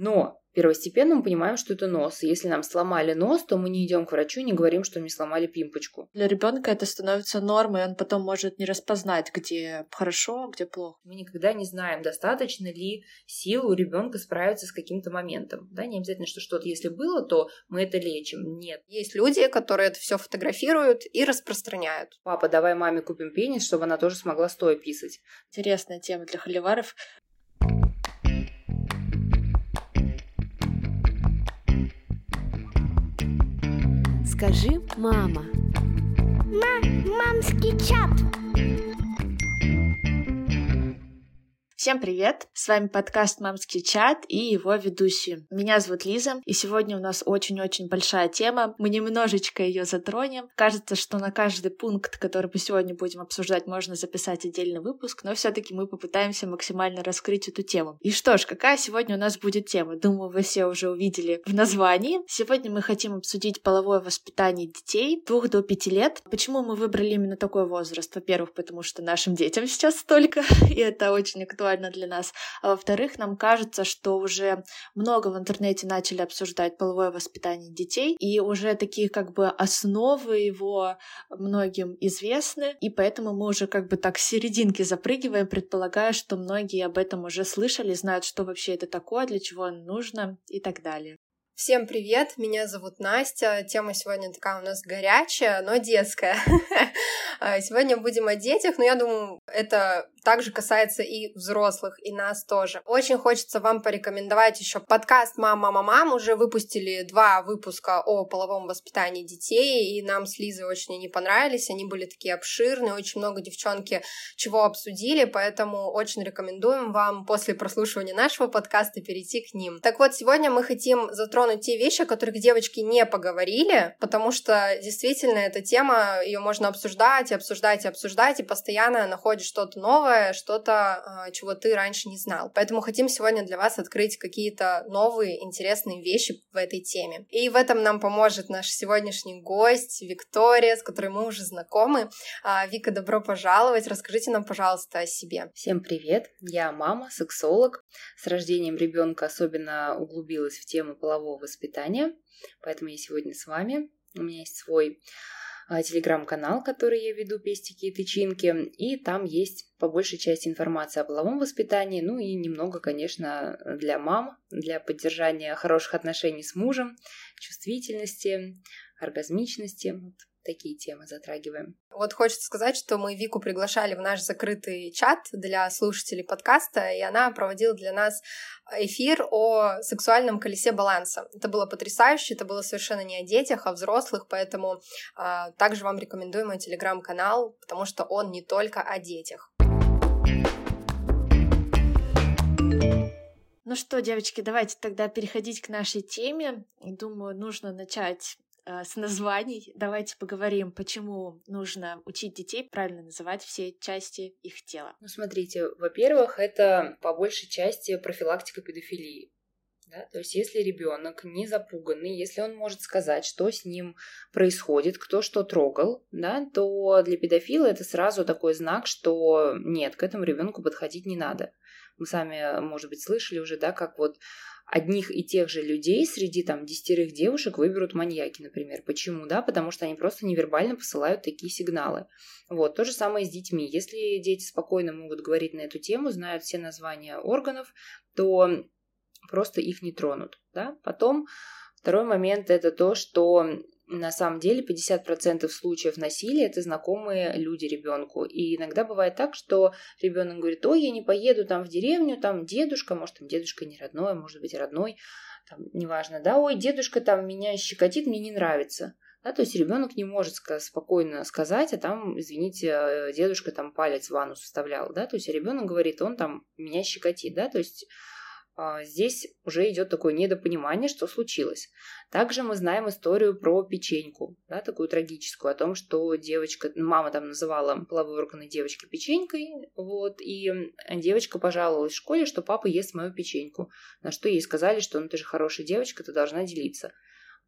Но первостепенно мы понимаем, что это нос. Если нам сломали нос, то мы не идем к врачу и не говорим, что мне сломали пимпочку. Для ребенка это становится нормой, он потом может не распознать, где хорошо, а где плохо. Мы никогда не знаем, достаточно ли сил у ребенка справиться с каким-то моментом. Да, не обязательно, что что-то, если было, то мы это лечим. Нет. Есть люди, которые это все фотографируют и распространяют. Папа, давай маме купим пенис, чтобы она тоже смогла стоя писать. Интересная тема для холиваров. Скажи, мама. Мамский чат. Всем привет! С вами подкаст «Мамский чат» и его ведущие. Меня зовут Лиза, и сегодня у нас очень-очень большая тема. Мы немножечко ее затронем. Кажется, что на каждый пункт, который мы сегодня будем обсуждать, можно записать отдельный выпуск, но все таки мы попытаемся максимально раскрыть эту тему. И что ж, какая сегодня у нас будет тема? Думаю, вы все уже увидели в названии. Сегодня мы хотим обсудить половое воспитание детей двух до пяти лет. Почему мы выбрали именно такой возраст? Во-первых, потому что нашим детям сейчас столько, и это очень актуально актуально для нас. А во-вторых, нам кажется, что уже много в интернете начали обсуждать половое воспитание детей, и уже такие как бы основы его многим известны, и поэтому мы уже как бы так с серединки запрыгиваем, предполагая, что многие об этом уже слышали, знают, что вообще это такое, для чего оно нужно и так далее. Всем привет, меня зовут Настя. Тема сегодня такая у нас горячая, но детская. Сегодня будем о детях, но я думаю, это также касается и взрослых, и нас тоже. Очень хочется вам порекомендовать еще подкаст «Мама, мама, мам». Уже выпустили два выпуска о половом воспитании детей, и нам с Лизой очень они понравились. Они были такие обширные, очень много девчонки чего обсудили, поэтому очень рекомендуем вам после прослушивания нашего подкаста перейти к ним. Так вот, сегодня мы хотим затронуть те вещи, о которых девочки не поговорили, потому что действительно эта тема, ее можно обсуждать, обсуждать, обсуждать, и постоянно находишь что-то новое, новое, что-то, а, чего ты раньше не знал. Поэтому хотим сегодня для вас открыть какие-то новые интересные вещи в этой теме. И в этом нам поможет наш сегодняшний гость Виктория, с которой мы уже знакомы. А, Вика, добро пожаловать. Расскажите нам, пожалуйста, о себе. Всем привет. Я мама, сексолог. С рождением ребенка особенно углубилась в тему полового воспитания, поэтому я сегодня с вами. У меня есть свой телеграм-канал, который я веду «Пестики и тычинки», и там есть по большей части информация о половом воспитании, ну и немного, конечно, для мам, для поддержания хороших отношений с мужем, чувствительности, оргазмичности. Такие темы затрагиваем. Вот хочется сказать, что мы Вику приглашали в наш закрытый чат для слушателей подкаста, и она проводила для нас эфир о сексуальном колесе баланса. Это было потрясающе, это было совершенно не о детях, а о взрослых, поэтому а, также вам рекомендую мой телеграм-канал, потому что он не только о детях. Ну что, девочки, давайте тогда переходить к нашей теме. Думаю, нужно начать Э, с названий. Давайте поговорим, почему нужно учить детей правильно называть все части их тела. Ну, смотрите, во-первых, это по большей части профилактика педофилии. Да? То есть, если ребенок не запуганный, если он может сказать, что с ним происходит, кто что трогал, да, то для педофила это сразу такой знак, что нет, к этому ребенку подходить не надо. Мы сами, может быть, слышали уже, да, как вот одних и тех же людей среди там десятерых девушек выберут маньяки, например. Почему? Да, потому что они просто невербально посылают такие сигналы. Вот, то же самое с детьми. Если дети спокойно могут говорить на эту тему, знают все названия органов, то просто их не тронут, да. Потом второй момент это то, что на самом деле 50% случаев насилия это знакомые люди ребенку. И иногда бывает так, что ребенок говорит, ой, я не поеду там в деревню, там дедушка, может, там дедушка не родной, может быть родной, там, неважно, да, ой, дедушка там меня щекотит, мне не нравится. Да, то есть ребенок не может спокойно сказать, а там, извините, э, дедушка там палец в ванну составлял, да, то есть ребенок говорит, он там меня щекотит, да, то есть здесь уже идет такое недопонимание, что случилось. Также мы знаем историю про печеньку, да, такую трагическую, о том, что девочка, мама там называла половые органы девочки печенькой, вот, и девочка пожаловалась в школе, что папа ест мою печеньку, на что ей сказали, что ну ты же хорошая девочка, ты должна делиться.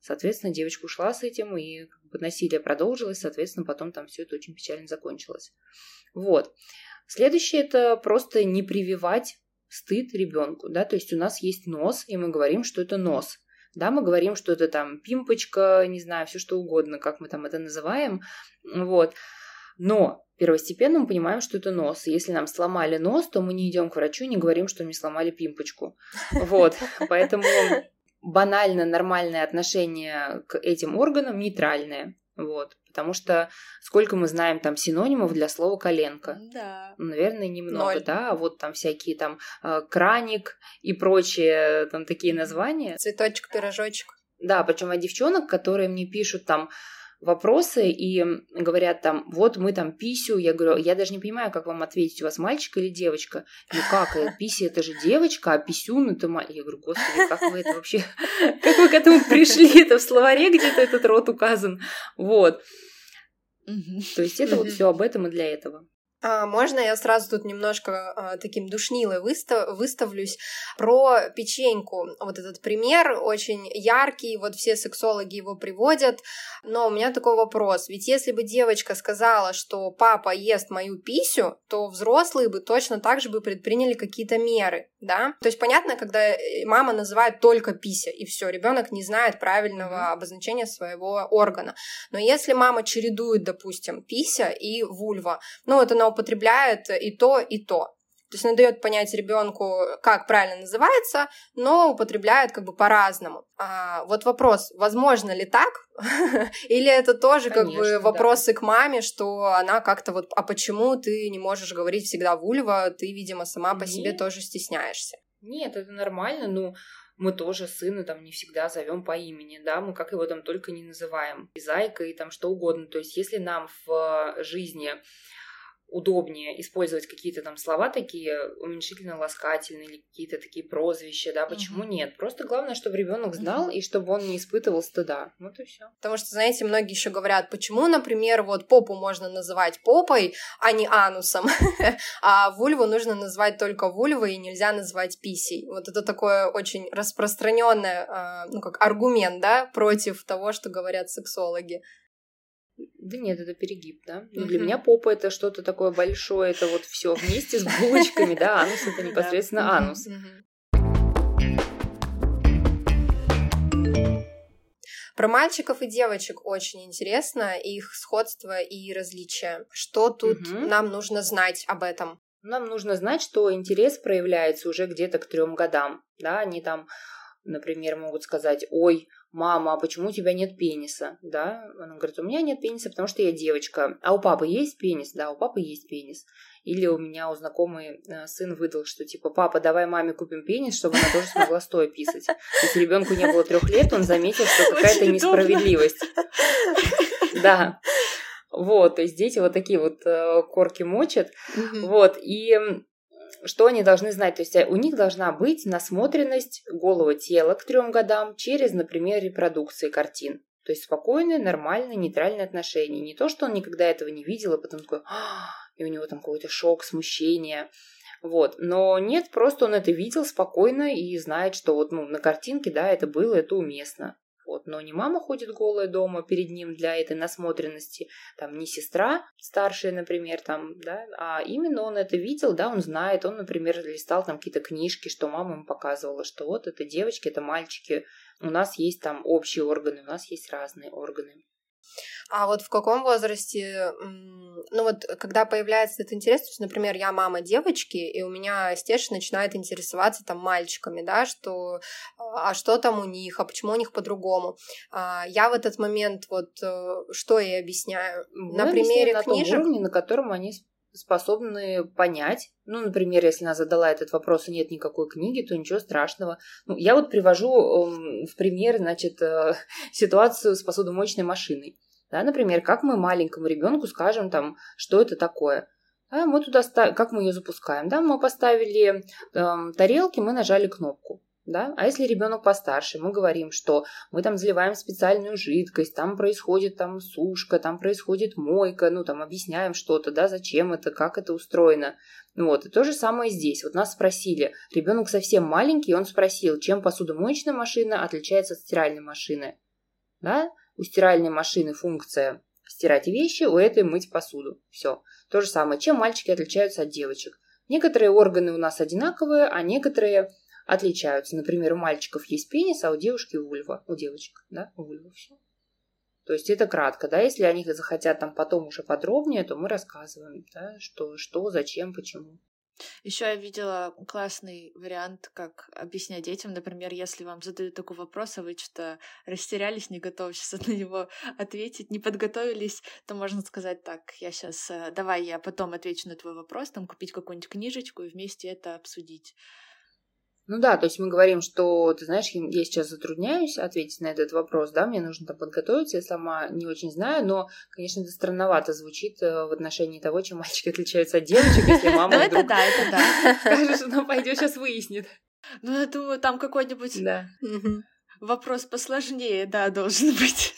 Соответственно, девочка ушла с этим, и как насилие продолжилось, соответственно, потом там все это очень печально закончилось. Вот. Следующее – это просто не прививать стыд ребенку, да, то есть у нас есть нос, и мы говорим, что это нос. Да, мы говорим, что это там пимпочка, не знаю, все что угодно, как мы там это называем, вот. Но первостепенно мы понимаем, что это нос. Если нам сломали нос, то мы не идем к врачу не говорим, что мне сломали пимпочку. Вот, поэтому банально нормальное отношение к этим органам нейтральное. Вот. Потому что сколько мы знаем там синонимов для слова коленка? Да. Наверное, немного, Ноль. да. А вот там всякие там э, краник и прочие там такие названия. Цветочек, пирожочек. Да, причем от девчонок, которые мне пишут там вопросы и говорят там, вот мы там писю, я говорю, я даже не понимаю, как вам ответить, у вас мальчик или девочка? Ну как, э, пися это же девочка, а писюн это мальчик. Я говорю, господи, как вы это вообще, как вы к этому пришли, это в словаре где-то этот род указан, вот. То есть это вот все об этом и для этого. А, можно я сразу тут немножко а, таким душнилой выстав, выставлюсь про печеньку. Вот этот пример очень яркий, вот все сексологи его приводят, но у меня такой вопрос. Ведь если бы девочка сказала, что папа ест мою писю, то взрослые бы точно так же бы предприняли какие-то меры, да? То есть понятно, когда э, мама называет только пися, и все, ребенок не знает правильного Мгм. обозначения своего органа. Но если мама чередует, допустим, пися и вульва, ну вот она употребляет и то, и то. То есть она дает понять ребенку, как правильно называется, но употребляет как бы по-разному. А, вот вопрос, возможно ли так? Или это тоже как бы да. вопросы к маме, что она как-то вот, а почему ты не можешь говорить всегда вульва, ты, видимо, сама по себе тоже стесняешься. Нет, это нормально, ну, мы тоже сына там не всегда зовем по имени, да, мы как его там только не называем, и зайка, и там что угодно. То есть, если нам в жизни удобнее использовать какие-то там слова такие уменьшительно-ласкательные или какие-то такие прозвища, да, почему Мгм. нет? Просто главное, чтобы ребенок знал и чтобы он не испытывал стыда. Вот и все. Потому что, знаете, многие еще говорят, почему, например, вот попу можно называть попой, а не анусом, а вульву нужно назвать только вульвой и нельзя называть писей. Вот это такое очень распространенное, а, ну как аргумент, да, против того, что говорят сексологи. Да нет, это перегиб, да. Ну, для меня попа это что-то такое большое, это вот все вместе с булочками, да, анус это непосредственно анус. Про мальчиков и девочек очень интересно, их сходство и различия. Что тут Мгм. нам нужно знать об этом? Нам нужно знать, что интерес проявляется уже где-то к трем годам. Да, они там, например, могут сказать, ой, мама, а почему у тебя нет пениса? Да, она говорит, у меня нет пениса, потому что я девочка. А у папы есть пенис? Да, у папы есть пенис. Или у меня у знакомый э, сын выдал, что типа, папа, давай маме купим пенис, чтобы она тоже смогла стоя писать. Если ребенку не было трех лет, он заметил, что какая-то несправедливость. Да. Вот, то есть дети вот такие вот э, корки мочат. Вот, и что они должны знать? То есть э, у них должна быть насмотренность голого тела к трем годам через, например, репродукции картин. То есть спокойное, нормальное, нейтральное отношение. Не то, что он никогда этого не видел, а потом такой, «А!» и у него там какой-то шок, смущение. Вот. Но нет, просто он это видел спокойно и знает, что вот ну, на картинке, да, это было, это уместно. Вот. Но не мама ходит голая дома перед ним для этой насмотренности, там не сестра старшая, например, там, да, а именно он это видел, да, он знает, он, например, листал там какие-то книжки, что мама ему показывала, что вот это девочки, это мальчики, у нас есть там общие органы, у нас есть разные органы. А вот в каком возрасте, ну вот когда появляется этот интерес, то есть, например, я мама девочки, и у меня, естественно, начинает интересоваться там мальчиками, да, что, а что там у них, а почему у них по-другому. А, Я в этот момент вот э, что я объясняю? Мы На объясняем примере на том книжек? уровне, на котором они способны понять. Ну, например, если она задала этот вопрос и нет никакой книги, то ничего страшного. Ну, я вот привожу эм, в пример, значит, э, ситуацию с посудомоечной машиной. Да, например, как мы маленькому ребенку скажем там, что это такое. А мы туда как мы ее запускаем? Да, мы поставили эм, тарелки, мы нажали кнопку. Да? А если ребенок постарше, мы говорим, что мы там заливаем специальную жидкость, там происходит там сушка, там происходит мойка, ну там объясняем что-то, да, зачем это, как это устроено. Ну Вот, и то же самое здесь. Вот нас спросили, ребенок совсем маленький, он спросил, чем посудомоечная машина отличается от стиральной машины. Да? У стиральной машины функция стирать вещи, у этой мыть посуду. Все. То же самое. Чем мальчики отличаются от девочек? Некоторые органы у нас одинаковые, а некоторые отличаются. Например, у мальчиков есть пенис, а у девушки вульва. У девочек, да, вульва все. То есть это кратко, да, если они захотят там потом уже подробнее, то мы рассказываем, да, что, что, зачем, почему. Еще я видела классный вариант, как объяснять детям. Например, если вам задают такой вопрос, а вы что-то растерялись, не готовы сейчас на него ответить, не подготовились, то можно сказать так, я сейчас, э, давай я потом отвечу на твой вопрос, там купить какую-нибудь книжечку и вместе это обсудить. Ну да, то есть мы говорим, что, ты знаешь, я сейчас затрудняюсь ответить на этот вопрос, да, мне нужно там подготовиться, я сама не очень знаю, но, конечно, это странновато звучит э, в отношении того, чем мальчики отличаются от девочек, если мама Ну это да, это да. скажет, что она пойдет сейчас выяснит. Ну я думаю, там какой-нибудь вопрос посложнее, да, должен быть.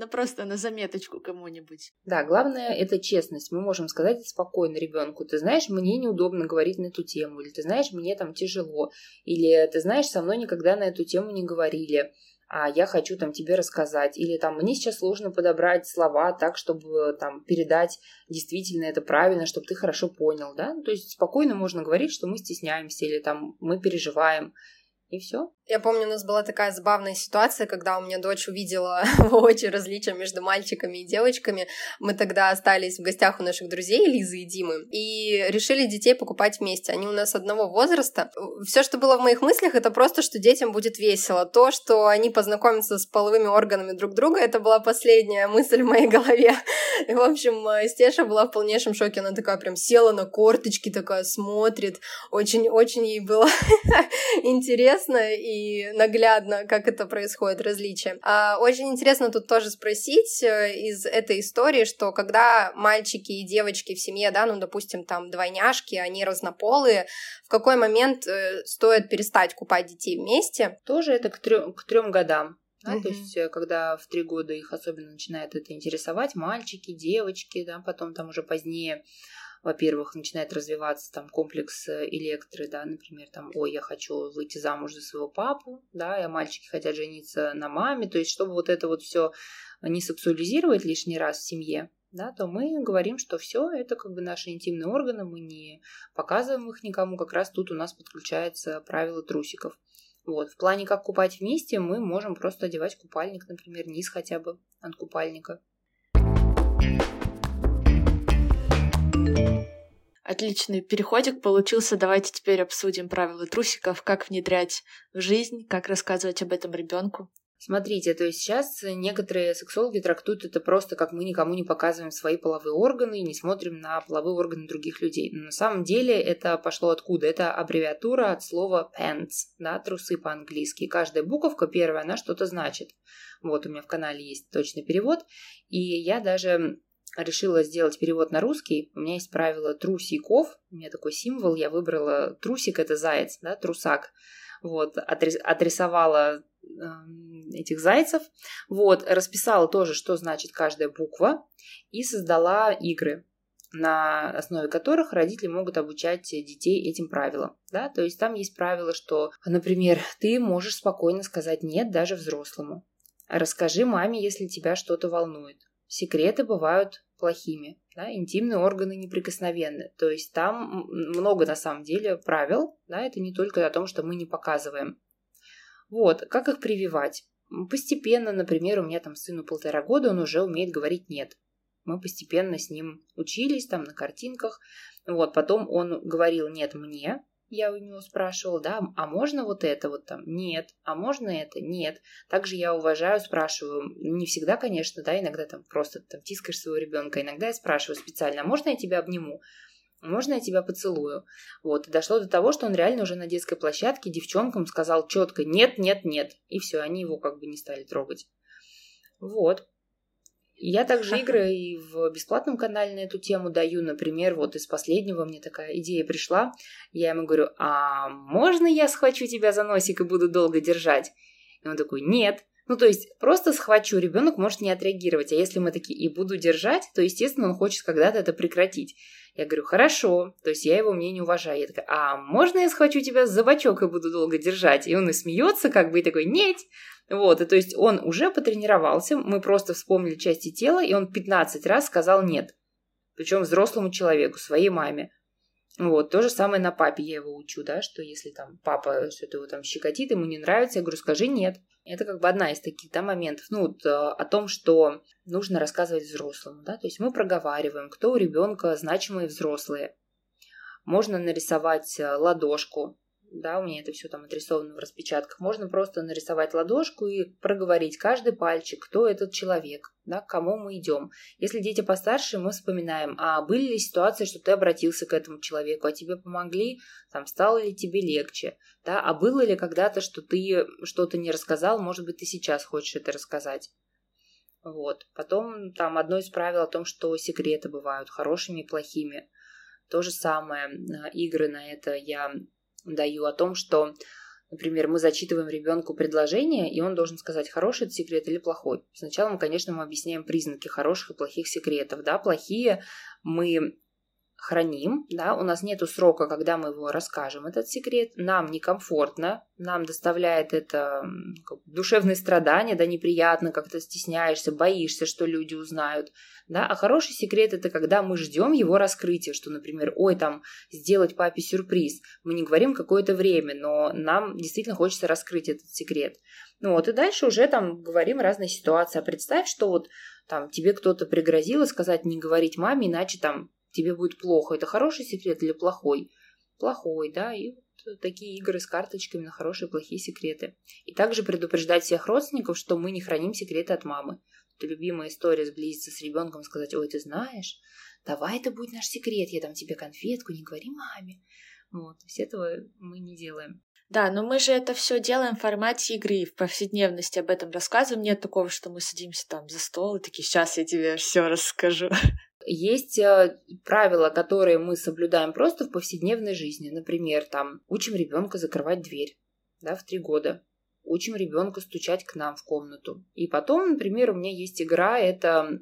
Ну, просто на заметочку кому-нибудь. Да, главное это честность. Мы можем сказать спокойно ребенку, ты знаешь, мне неудобно говорить на эту тему, или ты знаешь, мне там тяжело, или ты знаешь, со мной никогда на эту тему не говорили а я хочу там тебе рассказать, или там мне сейчас сложно подобрать слова так, чтобы там передать действительно это правильно, чтобы ты хорошо понял, да, то есть спокойно можно говорить, что мы стесняемся или там мы переживаем, и все. Я помню, у нас была такая забавная ситуация, когда у меня дочь увидела воочию различия между мальчиками и девочками. Мы тогда остались в гостях у наших друзей Лизы и Димы и решили детей покупать вместе. Они у нас одного возраста. Все, что было в моих мыслях, это просто, что детям будет весело. То, что они познакомятся с половыми органами друг друга, это была последняя мысль в моей голове. И, в общем, Стеша была в полнейшем шоке. Она такая прям села на корточки, такая смотрит. Очень-очень ей было интересно и наглядно, как это происходит, различия. А, очень интересно тут тоже спросить э, из этой истории, что когда мальчики и девочки в семье, да, ну, допустим, там двойняшки, они разнополые, в какой момент э, стоит перестать купать детей вместе? Тоже это к трем, к трем годам. Да, угу. То есть, э, когда в три года их особенно начинает это интересовать, мальчики, девочки, да, потом там уже позднее во-первых, начинает развиваться там комплекс э, электры, да, например, там, ой, я хочу выйти замуж за своего папу, да, и мальчики хотят жениться на маме, то есть, чтобы вот это вот все не сексуализировать лишний раз в семье, да, то мы говорим, что все это как бы наши интимные органы, мы не показываем их никому, как раз тут у нас подключается правило трусиков. Вот. В плане, как купать вместе, мы можем просто одевать купальник, например, низ хотя бы от купальника. Отличный переходик получился. Давайте теперь обсудим правила трусиков, как внедрять в жизнь, как рассказывать об этом ребенку. Смотрите, то есть сейчас некоторые сексологи трактуют это просто как мы никому не показываем свои половые органы и не смотрим на половые органы других людей. Но на самом деле это пошло откуда? Это аббревиатура от слова pants, да, трусы по-английски. Каждая буковка первая, она что-то значит. Вот у меня в канале есть точный перевод, и я даже решила сделать перевод на русский. У меня есть правило трусиков. У меня такой символ. Я выбрала трусик, это заяц, да, трусак. Вот, отрисовала э, этих зайцев. Вот, расписала тоже, что значит каждая буква. И создала игры на основе которых родители могут обучать детей этим правилам. Да? То есть там есть правило, что, например, ты можешь спокойно сказать «нет» даже взрослому. Расскажи маме, если тебя что-то волнует. Секреты бывают плохими, да, интимные органы неприкосновенны. То есть там много на самом деле правил, да, это не только о том, что мы не показываем. Вот, как их прививать? Постепенно, например, у меня там сыну полтора года, он уже умеет говорить «нет». Мы постепенно с ним учились там на картинках. Вот, потом он говорил «нет» мне, я у него спрашивала, да, а можно вот это вот там? Нет. А можно это? Нет. Также я уважаю, спрашиваю, не всегда, конечно, да, иногда там просто там тискаешь своего ребенка, иногда я спрашиваю специально, а можно я тебя обниму? Можно я тебя поцелую? Вот, и дошло до того, что он реально уже на детской площадке девчонкам сказал четко нет, нет, нет. И все, они его как бы не стали трогать. Вот. Я также игры и в бесплатном канале на эту тему даю. Например, вот из последнего мне такая идея пришла. Я ему говорю, а можно я схвачу тебя за носик и буду долго держать? И он такой, нет. Ну, то есть, просто схвачу, ребенок может не отреагировать. А если мы такие и буду держать, то, естественно, он хочет когда-то это прекратить. Я говорю, хорошо. То есть, я его мнение уважаю. Я такая, а можно я схвачу тебя за бочок и буду долго держать? И он и смеется, как бы, и такой, нет. Вот, и то есть он уже потренировался, мы просто вспомнили части тела, и он 15 раз сказал «нет». Причем взрослому человеку, своей маме. Вот, то же самое на папе я его учу, да, что если там папа что-то его там щекотит, ему не нравится, я говорю, скажи нет. Это как бы одна из таких, да, моментов. Ну, вот, э, о том, что нужно рассказывать взрослому, да, то есть мы проговариваем, кто у ребенка значимые взрослые. Можно нарисовать э, ладошку, да, у меня это все там отрисовано в распечатках. Можно просто нарисовать ладошку и проговорить каждый пальчик, кто этот человек, да, к кому мы идем. Если дети постарше, мы вспоминаем, а были ли ситуации, что ты обратился к этому человеку, а тебе помогли, там, стало ли тебе легче, да, а было ли когда-то, что ты что-то не рассказал, может быть, ты сейчас хочешь это рассказать. Вот. Потом там одно из правил о том, что секреты бывают хорошими и плохими. То же самое, э, игры на это я даю о том, что, например, мы зачитываем ребенку предложение, и он должен сказать, хороший это секрет или плохой. Сначала мы, конечно, мы объясняем признаки хороших и плохих секретов. Да, плохие мы храним, да, у нас нету срока, когда мы его расскажем, этот секрет, нам некомфортно, нам доставляет это душевные страдания, да, неприятно, как-то стесняешься, боишься, что люди узнают, да, а хороший секрет это когда мы ждем его раскрытия, что, например, ой, там, сделать папе сюрприз, мы не говорим какое-то время, но нам действительно хочется раскрыть этот секрет. Ну вот, и дальше уже там говорим разные ситуации, а представь, что вот там тебе кто-то пригрозил и сказать не говорить маме, иначе там тебе будет плохо. Это хороший секрет или плохой? Плохой, да, и вот такие игры с карточками на хорошие и плохие секреты. И также предупреждать всех родственников, что мы не храним секреты от мамы. Это любимая история сблизиться с ребенком, сказать, ой, ты знаешь, давай это будет наш секрет, я дам тебе конфетку, не говори маме. Вот, то есть этого мы не делаем. Да, но мы же это все делаем в формате игры, в повседневности об этом рассказываем. Нет такого, что мы садимся там за стол и такие, сейчас я тебе все расскажу. Есть э, правила, которые мы соблюдаем просто в повседневной жизни. Например, там учим ребенка закрывать дверь да, в три года. Учим ребенка стучать к нам в комнату. И потом, например, у меня есть игра, это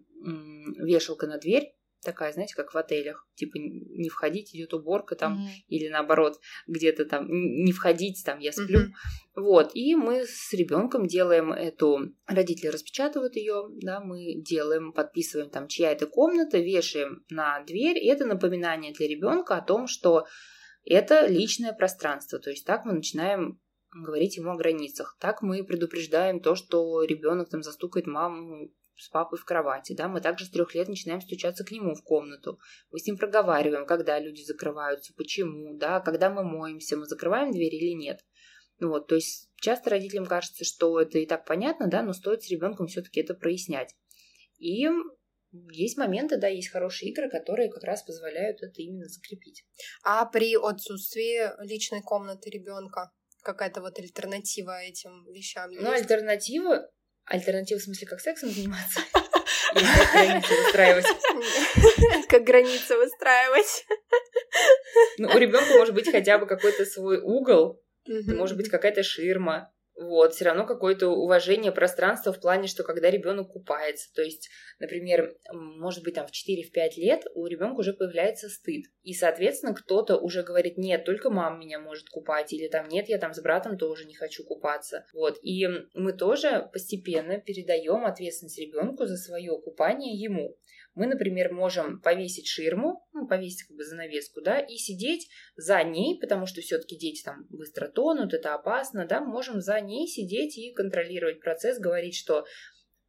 вешалка на дверь такая, знаете, как в отелях, типа не входить, идет уборка там, mm-hmm. или наоборот, где-то там не входить, там я сплю. Mm-hmm. Вот, и мы с ребенком делаем эту, родители распечатывают ее, да, мы делаем, подписываем там, чья это комната, вешаем на дверь, и это напоминание для ребенка о том, что это личное пространство, то есть так мы начинаем говорить ему о границах. Так мы предупреждаем то, что ребенок там застукает маму с папой в кровати, да, мы также с трех лет начинаем стучаться к нему в комнату. Мы с ним проговариваем, когда люди закрываются, почему, да, когда мы моемся, мы закрываем дверь или нет. Ну вот, то есть часто родителям кажется, что это и так понятно, да, но стоит с ребенком все-таки это прояснять. И есть моменты, да, есть хорошие игры, которые как раз позволяют это именно закрепить. А при отсутствии личной комнаты ребенка какая-то вот альтернатива этим вещам? Ну, альтернатива Альтернатива в смысле, как сексом заниматься? Или как границы выстраивать? Как границы выстраивать? Ну, у ребенка может быть хотя бы какой-то свой угол, может быть какая-то ширма, вот, все равно какое-то уважение пространства в плане, что когда ребенок купается, то есть, например, может быть, там в 4-5 лет у ребенка уже появляется стыд, и, соответственно, кто-то уже говорит, нет, только мама меня может купать, или там, нет, я там с братом тоже не хочу купаться, вот, и мы тоже постепенно передаем ответственность ребенку за свое купание ему. Мы, например, можем повесить ширму, ну, повесить как бы занавеску, да, и сидеть за ней, потому что все-таки дети там быстро тонут, это опасно, да, можем за ней сидеть и контролировать процесс, говорить, что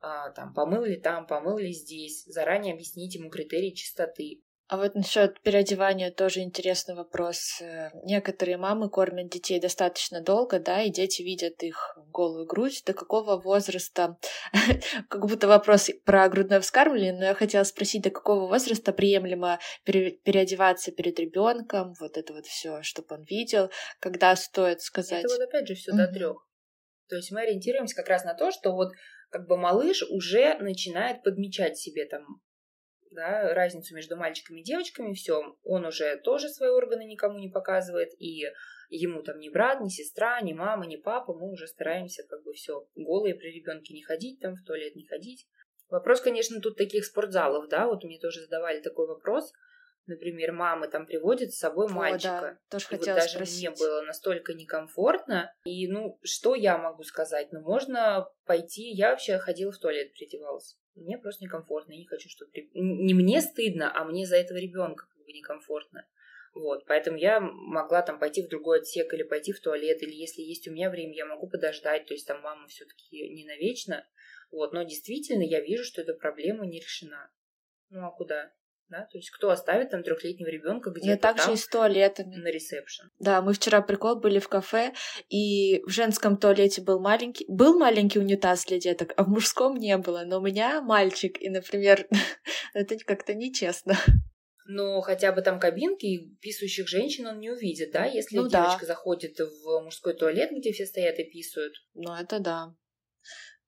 а, там помыл ли там, помыл ли здесь, заранее объяснить ему критерии чистоты. А вот насчет переодевания тоже интересный вопрос. Э, некоторые мамы кормят детей достаточно долго, да, и дети видят их голую грудь. До какого возраста? как будто вопрос про грудное вскармливание, но я хотела спросить, до какого возраста приемлемо переодеваться перед ребенком, вот это вот все, чтобы он видел, когда стоит сказать. Это вот опять же все до трех. То есть мы ориентируемся как раз на то, что вот как бы малыш уже начинает подмечать себе там да, разницу между мальчиками и девочками, все, он уже тоже свои органы никому не показывает, и ему там ни брат, ни сестра, ни мама, ни папа, мы уже стараемся как бы все голые при ребенке не ходить, там в туалет не ходить. Вопрос, конечно, тут таких спортзалов, да, вот мне тоже задавали такой вопрос, например, мамы там приводят с собой О, мальчика. Да, тоже и хотела вот даже спросить. мне было настолько некомфортно. И, ну, что я могу сказать? Ну, можно пойти... Я вообще ходила в туалет, переодевалась. Мне просто некомфортно. Я не хочу, чтобы... Не мне стыдно, а мне за этого ребенка как бы некомфортно. Вот, поэтому я могла там пойти в другой отсек или пойти в туалет, или если есть у меня время, я могу подождать, то есть там мама все-таки не навечно, вот, но действительно я вижу, что эта проблема не решена. Ну а куда? Да? То есть кто оставит там трехлетнего ребенка где-то Я также там и с туалетами. на ресепшн? Да, мы вчера прикол были в кафе, и в женском туалете был маленький, был маленький унитаз для деток, а в мужском не было. Но у меня мальчик, и, например, это как-то нечестно. Но хотя бы там кабинки и писающих женщин он не увидит, да? Если Ну да. девочка заходит в мужской туалет, где все стоят и писают, Ну, это да,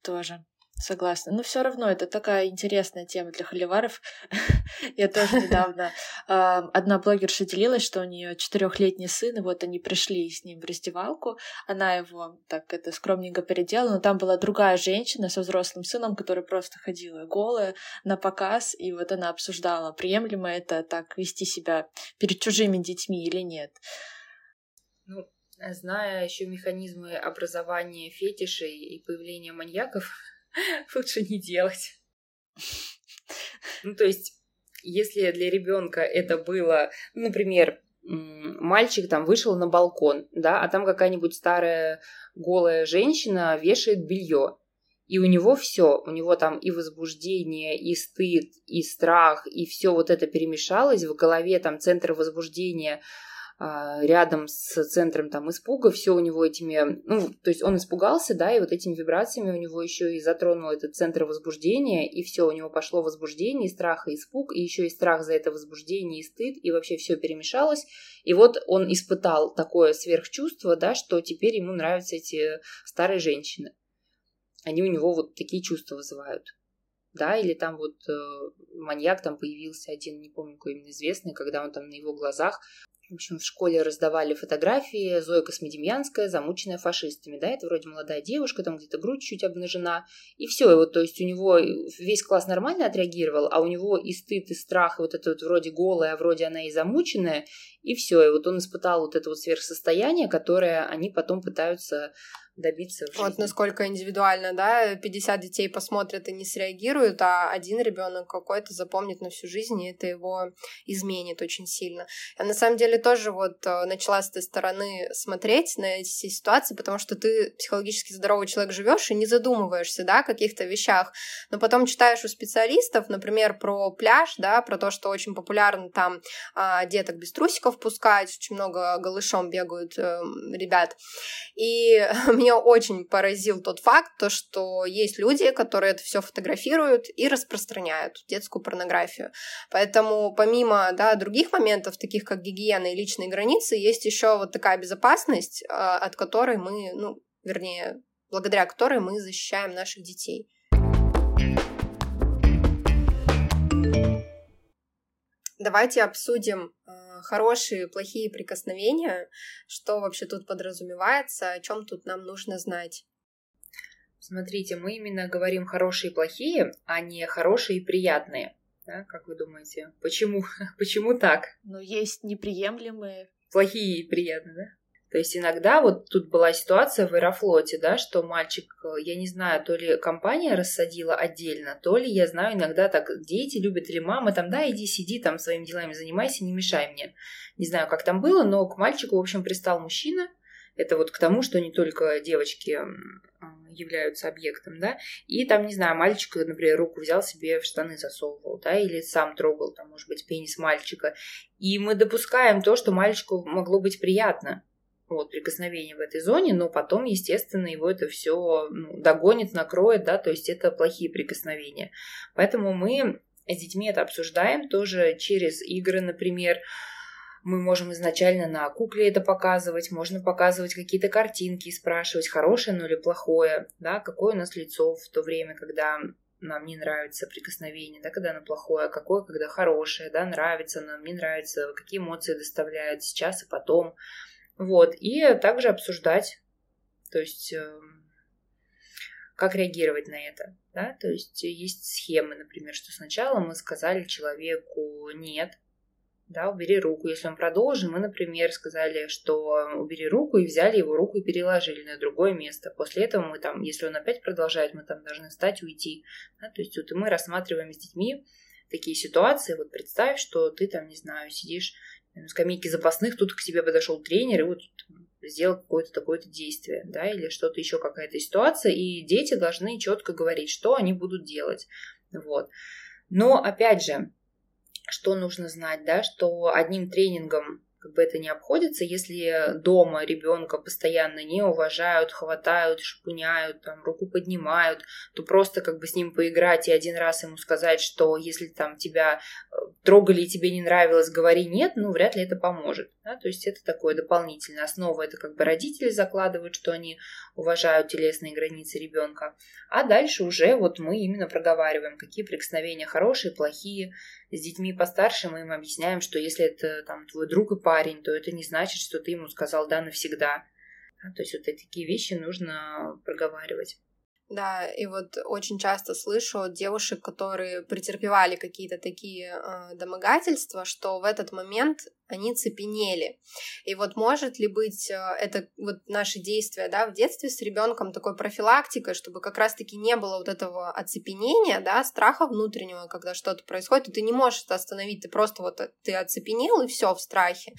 тоже. Согласна. Но все равно это такая интересная тема для холиваров. Я тоже недавно... а, Одна блогерша делилась, что у нее четырехлетний сын, и вот они пришли с ним в раздевалку. Она его так это скромненько переделала, но там была другая женщина со взрослым сыном, которая просто ходила голая на показ, и вот она обсуждала, приемлемо это так вести себя перед чужими детьми или нет. ну, зная еще механизмы образования фетишей и появления маньяков, лучше не делать. Ну, то есть, если для ребенка это было, например, мальчик там вышел на балкон, да, а там какая-нибудь старая голая женщина вешает белье. И у него все, у него там и возбуждение, и стыд, и страх, и все вот это перемешалось в голове, там центр возбуждения рядом с центром там испуга, все у него этими, ну, то есть он испугался, да, и вот этими вибрациями у него еще и затронул этот центр возбуждения, и все, у него пошло возбуждение, и страх, и испуг, и еще и страх за это возбуждение, и стыд, и вообще все перемешалось, и вот он испытал такое сверхчувство, да, что теперь ему нравятся эти старые женщины. Они у него вот такие чувства вызывают. Да, или там вот э, маньяк там появился один, не помню, какой именно известный, когда он там на его глазах в общем, в школе раздавали фотографии Зоя Космодемьянская, замученная фашистами, да, это вроде молодая девушка, там где-то грудь чуть обнажена, и все, и вот, то есть у него весь класс нормально отреагировал, а у него и стыд, и страх, и вот это вот вроде голая, а вроде она и замученная, и все, и вот он испытал вот это вот сверхсостояние, которое они потом пытаются добиться в Вот жизни. насколько индивидуально, да, 50 детей посмотрят и не среагируют, а один ребенок какой-то запомнит на всю жизнь, и это его изменит очень сильно. Я на самом деле тоже вот э, начала с этой стороны смотреть на эти все ситуации, потому что ты психологически здоровый человек живешь и не задумываешься, да, о каких-то вещах, но потом читаешь у специалистов, например, про пляж, да, про то, что очень популярно там а, деток без трусиков пускать, очень много голышом бегают эм, ребят, и меня очень поразил тот факт, то, что есть люди, которые это все фотографируют и распространяют детскую порнографию. Поэтому помимо да, других моментов, таких как гигиена и личные границы, есть еще вот такая безопасность, а, от которой мы, ну, вернее, благодаря которой мы защищаем наших детей. Давайте обсудим э, хорошие плохие прикосновения, что вообще тут подразумевается, о чем тут нам нужно знать. Смотрите, мы именно говорим хорошие и плохие, а не хорошие и приятные. Да, как вы думаете, почему, почему так? Но есть неприемлемые. Плохие и приятные, да? То есть иногда вот тут была ситуация в Аэрофлоте, да, что мальчик, э, я не знаю, то ли компания рассадила отдельно, то ли я знаю, иногда так дети любят или мама там, да, иди сиди там своими делами занимайся, не мешай мне. Не знаю, как там было, но к мальчику, в общем, пристал мужчина. Это вот к тому, что не только девочки м, являются объектом, да, и там, не знаю, мальчик, например, руку взял себе в штаны засовывал, да, или сам трогал, там, может быть, пенис мальчика. И мы допускаем то, что мальчику могло быть приятно, вот, прикосновение в этой зоне, но потом, естественно, его это все ну, догонит, накроет, да, то есть это плохие прикосновения. Поэтому мы с детьми это обсуждаем тоже через игры, например, мы можем изначально на кукле это показывать, можно показывать какие-то картинки и спрашивать, хорошее оно или плохое, да, какое у нас лицо в то время, когда нам не нравится прикосновение, да, когда оно плохое, какое, когда хорошее, да, нравится нам, не нравится, какие эмоции доставляет сейчас и потом. Вот, и также обсуждать, то есть э, как реагировать на это, да, то есть есть схемы, например, что сначала мы сказали человеку нет, да, убери руку. Если он продолжил, мы, например, сказали, что убери руку, и взяли его руку и переложили на другое место. После этого мы там, если он опять продолжает, мы там должны встать, уйти. Да, то есть вот мы рассматриваем с детьми такие ситуации. Вот представь, что ты там, не знаю, сидишь скамейке запасных, тут к тебе подошел тренер и вот сделал какое-то такое-то действие, да, или что-то еще, какая-то ситуация, и дети должны четко говорить, что они будут делать, вот. Но, опять же, что нужно знать, да, что одним тренингом как бы это не обходится, если дома ребенка постоянно не уважают, хватают, шпуняют, там, руку поднимают, то просто как бы с ним поиграть и один раз ему сказать, что если там тебя э, трогали и тебе не нравилось, говори нет, ну, вряд ли это поможет. Да? То есть это такое дополнительное. Основа это как бы родители закладывают, что они уважают телесные границы ребенка. А дальше уже вот мы именно проговариваем, какие прикосновения хорошие, плохие, с детьми постарше мы им объясняем, что если это там твой друг и парень, то это не значит, что ты ему сказал да навсегда. то есть вот такие вещи нужно проговаривать. Да, и вот очень часто слышу от девушек, которые претерпевали какие-то такие э, домогательства, что в этот момент они цепенели. И вот может ли быть э, это вот наши действия, да, в детстве с ребенком такой профилактикой, чтобы как раз-таки не было вот этого оцепенения, да, страха внутреннего, когда что-то происходит, и ты не можешь это остановить, ты просто вот э, ты оцепенел и все в страхе.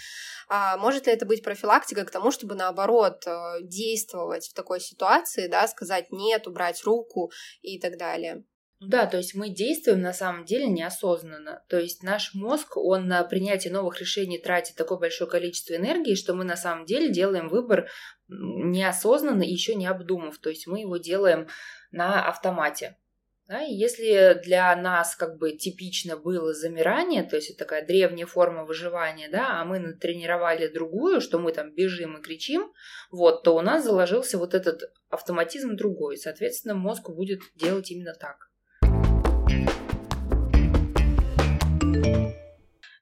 А может ли это быть профилактикой к тому, чтобы наоборот э, действовать в такой ситуации, да, сказать нет, убрать руку и так далее. Да, то есть мы действуем на самом деле неосознанно. То есть наш мозг, он на принятие новых решений тратит такое большое количество энергии, что мы на самом деле делаем выбор неосознанно и еще не обдумав. То есть мы его делаем на автомате. Да, и если для нас как бы типично было замирание, то есть это такая древняя форма выживания, да, а мы натренировали другую, что мы там бежим и кричим, вот, то у нас заложился вот этот автоматизм другой. Соответственно, мозг будет делать именно так.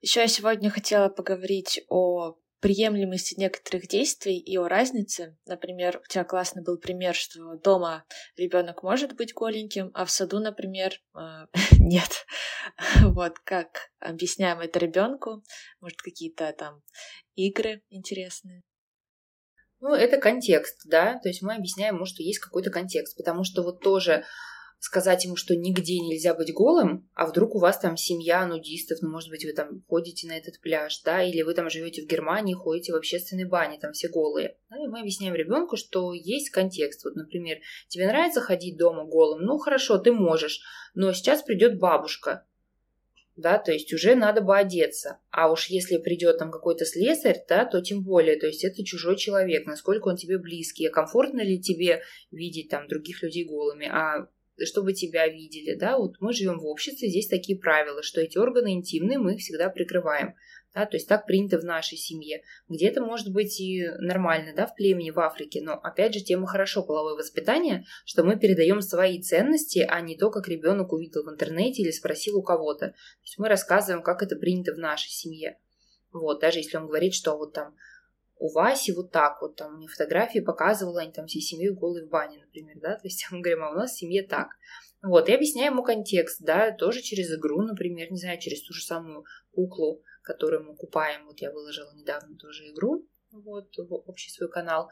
Еще я сегодня хотела поговорить о приемлемости некоторых действий и о разнице. Например, у тебя классный был пример, что дома ребенок может быть голеньким, а в саду, например, э, нет. Вот как объясняем это ребенку? Может, какие-то там игры интересные? Ну, это контекст, да, то есть мы объясняем ему, что есть какой-то контекст, потому что вот тоже сказать ему, что нигде нельзя быть голым, а вдруг у вас там семья нудистов, ну, может быть, вы там ходите на этот пляж, да, или вы там живете в Германии, ходите в общественной бане, там все голые. Да, и мы объясняем ребенку, что есть контекст. Вот, например, тебе нравится ходить дома голым? Ну, хорошо, ты можешь, но сейчас придет бабушка, да, то есть уже надо бы одеться. А уж если придет там какой-то слесарь, да, то тем более, то есть это чужой человек, насколько он тебе близкий, а комфортно ли тебе видеть там других людей голыми, а чтобы тебя видели, да, вот мы живем в обществе, здесь такие правила, что эти органы интимные мы их всегда прикрываем, да, то есть так принято в нашей семье. Где-то может быть и нормально, да, в племени в Африке, но опять же тема хорошо половое воспитание, что мы передаем свои ценности, а не то, как ребенок увидел в интернете или спросил у кого-то. То есть мы рассказываем, как это принято в нашей семье. Вот, даже если он говорит, что вот там у Васи вот так вот, там, мне фотографии показывала, они там всей семьей голые в бане, например, да, то есть мы говорим, а у нас в семье так. Вот, и объясняем ему контекст, да, тоже через игру, например, не знаю, через ту же самую куклу, которую мы купаем, вот я выложила недавно тоже игру, вот, в общий свой канал,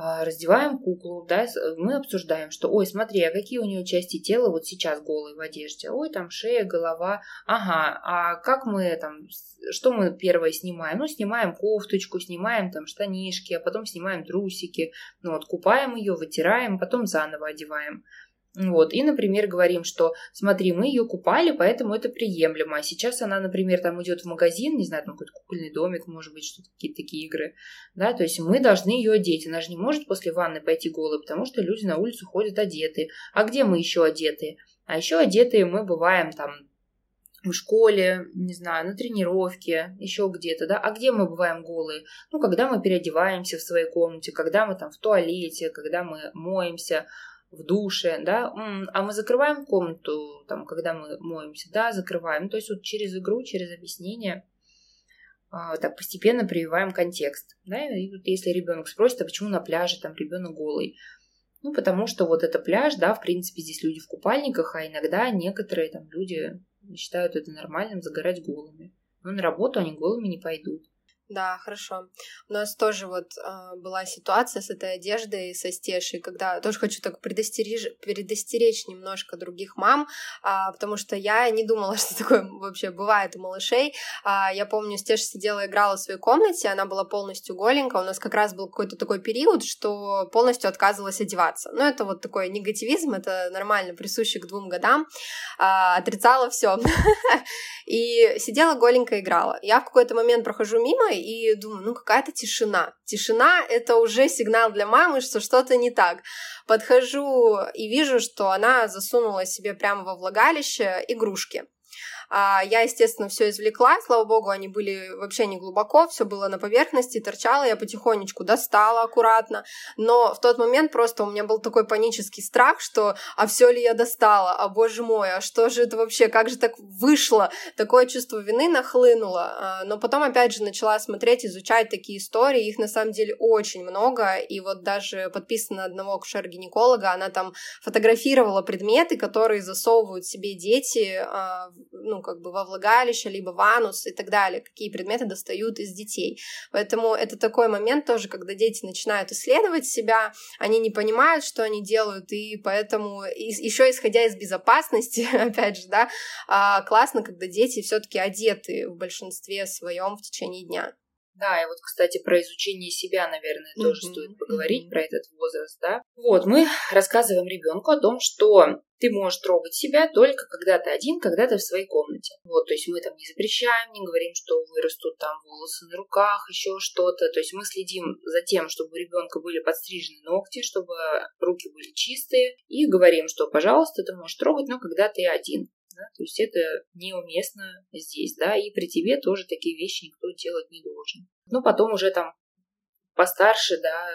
раздеваем куклу, да, мы обсуждаем, что, ой, смотри, а какие у нее части тела вот сейчас голые в одежде? Ой, там шея, голова. Ага, а как мы там, что мы первое снимаем? Ну, снимаем кофточку, снимаем там штанишки, а потом снимаем трусики, ну, вот, купаем ее, вытираем, потом заново одеваем. Вот. И, например, говорим, что смотри, мы ее купали, поэтому это приемлемо. А сейчас она, например, там идет в магазин, не знаю, там какой-то кукольный домик, может быть, что-то какие-то такие игры. Да, то есть мы должны ее одеть. Она же не может после ванны пойти голой, потому что люди на улицу ходят одетые. А где мы еще одетые? А еще одетые мы бываем там в школе, не знаю, на тренировке, еще где-то, да, а где мы бываем голые? Ну, когда мы переодеваемся в своей комнате, когда мы там в туалете, когда мы моемся, в душе, да, а мы закрываем комнату, там, когда мы моемся, да, закрываем. То есть вот через игру, через объяснение а, так постепенно прививаем контекст. Да? И вот если ребенок спросит, а почему на пляже там ребенок голый? Ну, потому что вот это пляж, да, в принципе, здесь люди в купальниках, а иногда некоторые там люди считают это нормальным загорать голыми. Но на работу они голыми не пойдут. Да, хорошо. У нас тоже вот э, была ситуация с этой одеждой, со стешей, когда тоже хочу так предостеречь, предостеречь немножко других мам, э, потому что я не думала, что такое вообще бывает у малышей. Э, я помню, Стеша сидела, играла в своей комнате, она была полностью голенькая, у нас как раз был какой-то такой период, что полностью отказывалась одеваться. Ну, это вот такой негативизм, это нормально, присущий к двум годам. Э, отрицала все. И сидела голенькая, играла. Я в какой-то момент прохожу мимо и думаю, ну какая-то тишина. Тишина — это уже сигнал для мамы, что что-то не так. Подхожу и вижу, что она засунула себе прямо во влагалище игрушки. А, я, естественно, все извлекла, слава богу, они были вообще не глубоко, все было на поверхности, торчало, я потихонечку достала аккуратно, но в тот момент просто у меня был такой панический страх, что а все ли я достала, а боже мой, а что же это вообще, как же так вышло, такое чувство вины нахлынуло, а, но потом опять же начала смотреть, изучать такие истории, их на самом деле очень много, и вот даже подписана одного акушер-гинеколога, она там фотографировала предметы, которые засовывают себе дети, а, ну, ну, как бы во влагалище, либо в анус и так далее, какие предметы достают из детей. Поэтому это такой момент тоже, когда дети начинают исследовать себя, они не понимают, что они делают, и поэтому еще исходя из безопасности, опять же, да, а, классно, когда дети все-таки одеты в большинстве своем в течение дня. Да, и вот, кстати, про изучение себя, наверное, тоже mm-hmm. стоит поговорить mm-hmm. про этот возраст, да. Вот, мы рассказываем ребенку о том, что ты можешь трогать себя только когда ты один, когда ты в своей комнате. Вот, то есть мы там не запрещаем, не говорим, что вырастут там волосы на руках, еще что-то. То есть мы следим за тем, чтобы у ребенка были подстрижены ногти, чтобы руки были чистые, и говорим, что, пожалуйста, ты можешь трогать, но когда ты один да, то есть это неуместно здесь, да, и при тебе тоже такие вещи никто делать не должен. Ну, потом уже там постарше, да,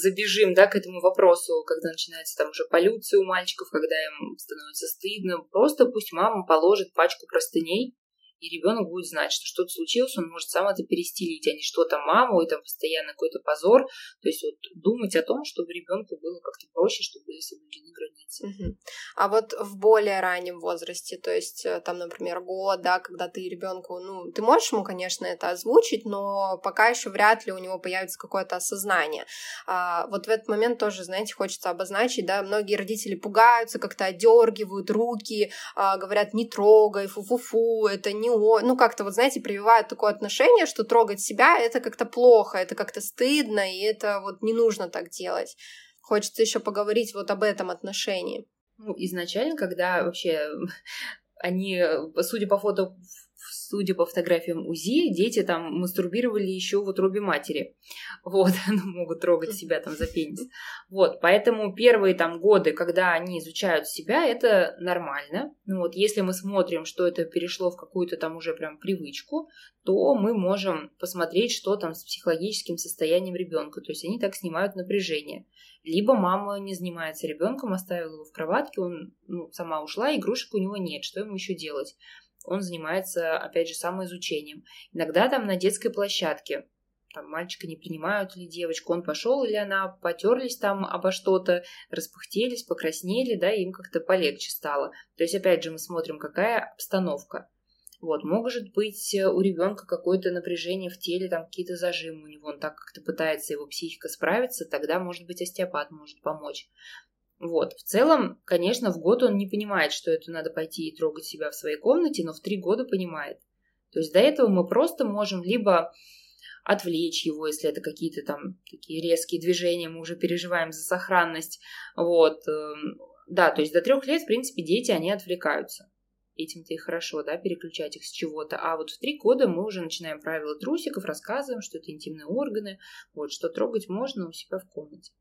забежим, да, к этому вопросу, когда начинается там уже полюция у мальчиков, когда им становится стыдно, просто пусть мама положит пачку простыней, и ребенок будет знать, что что-то случилось, он может сам это перестелить, а не что-то маму, и там постоянно какой-то позор. То есть вот думать о том, чтобы ребенку было как-то проще, чтобы были соблюдены границы. Угу. А вот в более раннем возрасте, то есть э, там, например, год, да, когда ты ребенку, ну, ты можешь ему, конечно, это озвучить, но пока еще вряд ли у него появится какое-то осознание. А, вот в этот момент тоже, знаете, хочется обозначить, да, многие родители пугаются, как-то одергивают руки, а, говорят, не трогай, фу-фу-фу, это не не ну как-то вот знаете прививают такое отношение, что трогать себя это как-то плохо, это как-то стыдно и это вот не нужно так делать. Хочется еще поговорить вот об этом отношении. Ну, изначально, когда вообще они, судя по фото судя по фотографиям УЗИ, дети там мастурбировали еще в утробе матери. Вот, ну, могут трогать себя там за пенис. Вот, поэтому первые там годы, когда они изучают себя, это нормально. Ну вот, если мы смотрим, что это перешло в какую-то там уже прям привычку, то мы можем посмотреть, что там с психологическим состоянием ребенка. То есть они так снимают напряжение. Либо мама не занимается ребенком, оставила его в кроватке, он ну, сама ушла, игрушек у него нет. Что ему еще делать? Он занимается, опять же, самоизучением. Иногда там на детской площадке там мальчика не принимают или девочку, он пошел или она, потерлись там обо что-то, распыхтелись, покраснели, да, им как-то полегче стало. То есть, опять же, мы смотрим, какая обстановка. Вот, может быть, у ребенка какое-то напряжение в теле, там какие-то зажимы у него, он так как-то пытается его психика справиться, тогда, может быть, остеопат может помочь. Вот. В целом, конечно, в год он не понимает, что это надо пойти и трогать себя в своей комнате, но в три года понимает. То есть до этого мы просто можем либо отвлечь его, если это какие-то там такие резкие движения, мы уже переживаем за сохранность. Вот. Эм, да, то есть до трех лет, в принципе, дети, они отвлекаются. Этим-то и хорошо, да, переключать их с чего-то. А вот в три года мы уже начинаем правила трусиков, рассказываем, что это интимные органы, вот, что трогать можно у себя в комнате.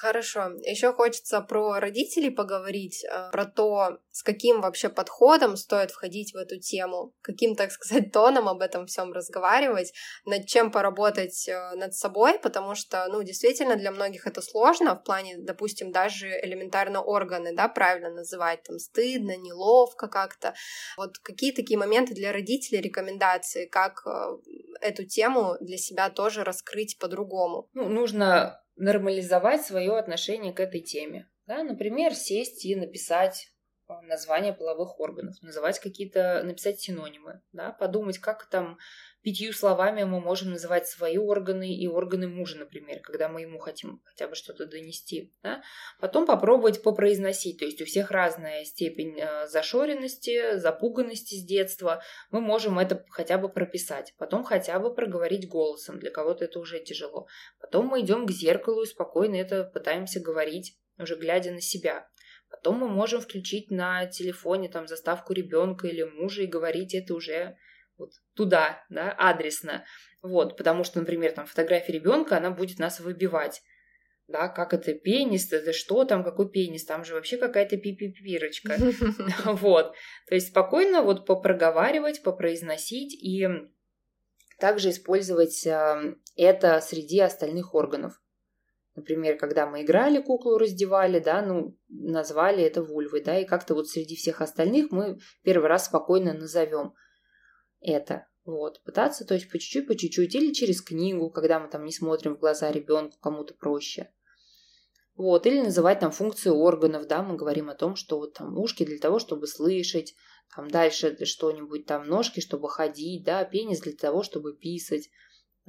Хорошо. Еще хочется про родителей поговорить, э, про то, с каким вообще подходом стоит входить в эту тему, каким, так сказать, тоном об этом всем разговаривать, над чем поработать э, над собой, потому что, ну, действительно, для многих это сложно в плане, допустим, даже элементарно органы, да, правильно называть, там, стыдно, неловко как-то. Вот какие такие моменты для родителей, рекомендации, как э, эту тему для себя тоже раскрыть по-другому? Ну, нужно нормализовать свое отношение к этой теме. Да? Например, сесть и написать названия половых органов, называть какие-то, написать синонимы, да, подумать, как там пятью словами мы можем называть свои органы и органы мужа, например, когда мы ему хотим хотя бы что-то донести. Да? Потом попробовать попроизносить, то есть у всех разная степень э, зашоренности, запуганности с детства. Мы можем это хотя бы прописать, потом хотя бы проговорить голосом, для кого-то это уже тяжело. Потом мы идем к зеркалу и спокойно это пытаемся говорить, уже глядя на себя. Потом мы можем включить на телефоне там заставку ребенка или мужа и говорить это уже вот туда, да, адресно. Вот, потому что, например, там фотография ребенка, она будет нас выбивать. Да, как это пенис, это что там, какой пенис, там же вообще какая-то пипипирочка. Вот. То есть спокойно вот попроговаривать, попроизносить и также использовать а, это среди остальных органов. Например, когда мы играли, куклу раздевали, да, ну, назвали это вульвой, да, и как-то вот среди всех остальных мы первый раз спокойно назовем это. Вот, пытаться, то есть по чуть-чуть, по чуть-чуть, или через книгу, когда мы там не смотрим в глаза ребенку, кому-то проще. Вот, или называть там функции органов, да, мы говорим о том, что вот там ушки для того, чтобы слышать, там дальше что-нибудь, там ножки, чтобы ходить, да, пенис для того, чтобы писать.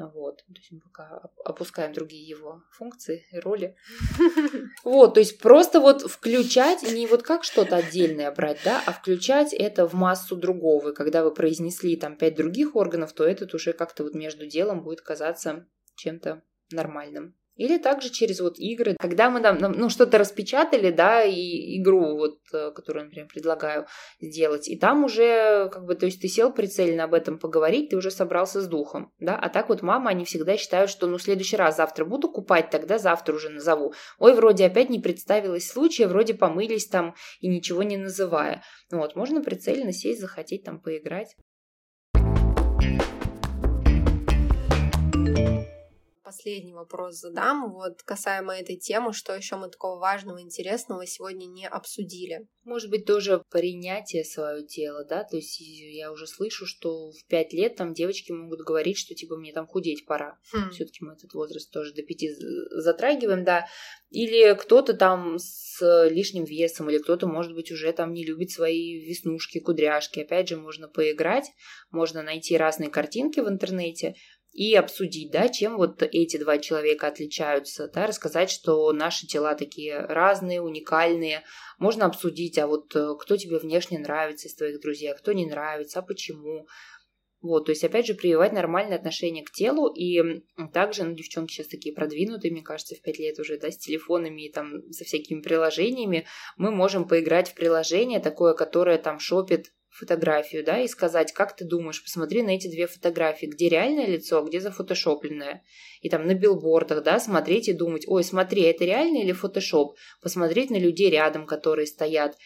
Вот, то есть мы пока опускаем другие его функции и роли. Вот, то есть просто вот включать, не вот как что-то отдельное брать, да, а включать это в массу другого. И когда вы произнесли там пять других органов, то этот уже как-то вот между делом будет казаться чем-то нормальным. Или также через вот игры, когда мы там, ну, что-то распечатали, да, и игру вот, э, которую, например, предлагаю сделать, и там уже, как бы, то есть ты сел прицельно об этом поговорить, ты уже собрался с духом, да, а так вот мама, они всегда считают, что, ну, в следующий раз завтра буду купать, тогда завтра уже назову. Ой, вроде опять не представилось случая, вроде помылись там и ничего не называя. Вот, можно прицельно сесть, захотеть там поиграть. Последний вопрос задам, вот касаемо этой темы, что еще мы такого важного, интересного сегодня не обсудили? Может быть, тоже принятие своего тела, да, то есть я уже слышу, что в пять лет там девочки могут говорить, что типа мне там худеть пора. Хм. Все-таки мы этот возраст тоже до пяти затрагиваем, да. Или кто-то там с лишним весом, или кто-то, может быть, уже там не любит свои веснушки, кудряшки. Опять же, можно поиграть, можно найти разные картинки в интернете, и обсудить, да, чем вот эти два человека отличаются, да, рассказать, что наши тела такие разные, уникальные. Можно обсудить, а вот э, кто тебе внешне нравится из твоих друзей, а кто не нравится, а почему. Вот, то есть, опять же, прививать нормальное отношение к телу, и также, ну, девчонки сейчас такие продвинутые, мне кажется, в пять лет уже, да, с телефонами и там со всякими приложениями, мы можем поиграть в приложение такое, которое там шопит фотографию, да, и сказать, как ты думаешь, посмотри на эти две фотографии, где реальное лицо, а где зафотошопленное. И там на билбордах, да, смотреть и думать, ой, смотри, это реально или фотошоп? Посмотреть на людей рядом, которые стоят,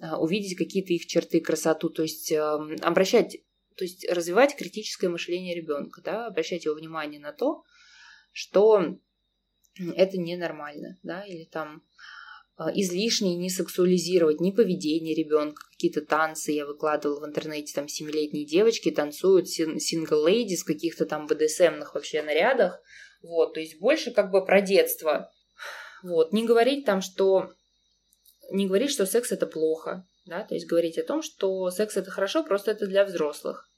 а, увидеть какие-то их черты, красоту, то есть эм, обращать, то есть развивать критическое мышление ребенка, да, обращать его внимание на то, что это ненормально, да, или там излишне не сексуализировать ни поведение ребенка, какие-то танцы я выкладывала в интернете, там семилетние девочки танцуют сингл леди с каких-то там БДСМных вообще нарядах, вот, то есть больше как бы про детство, вот, не говорить там, что не говорить, что секс это плохо, да, то есть говорить о том, что секс это хорошо, просто это для взрослых.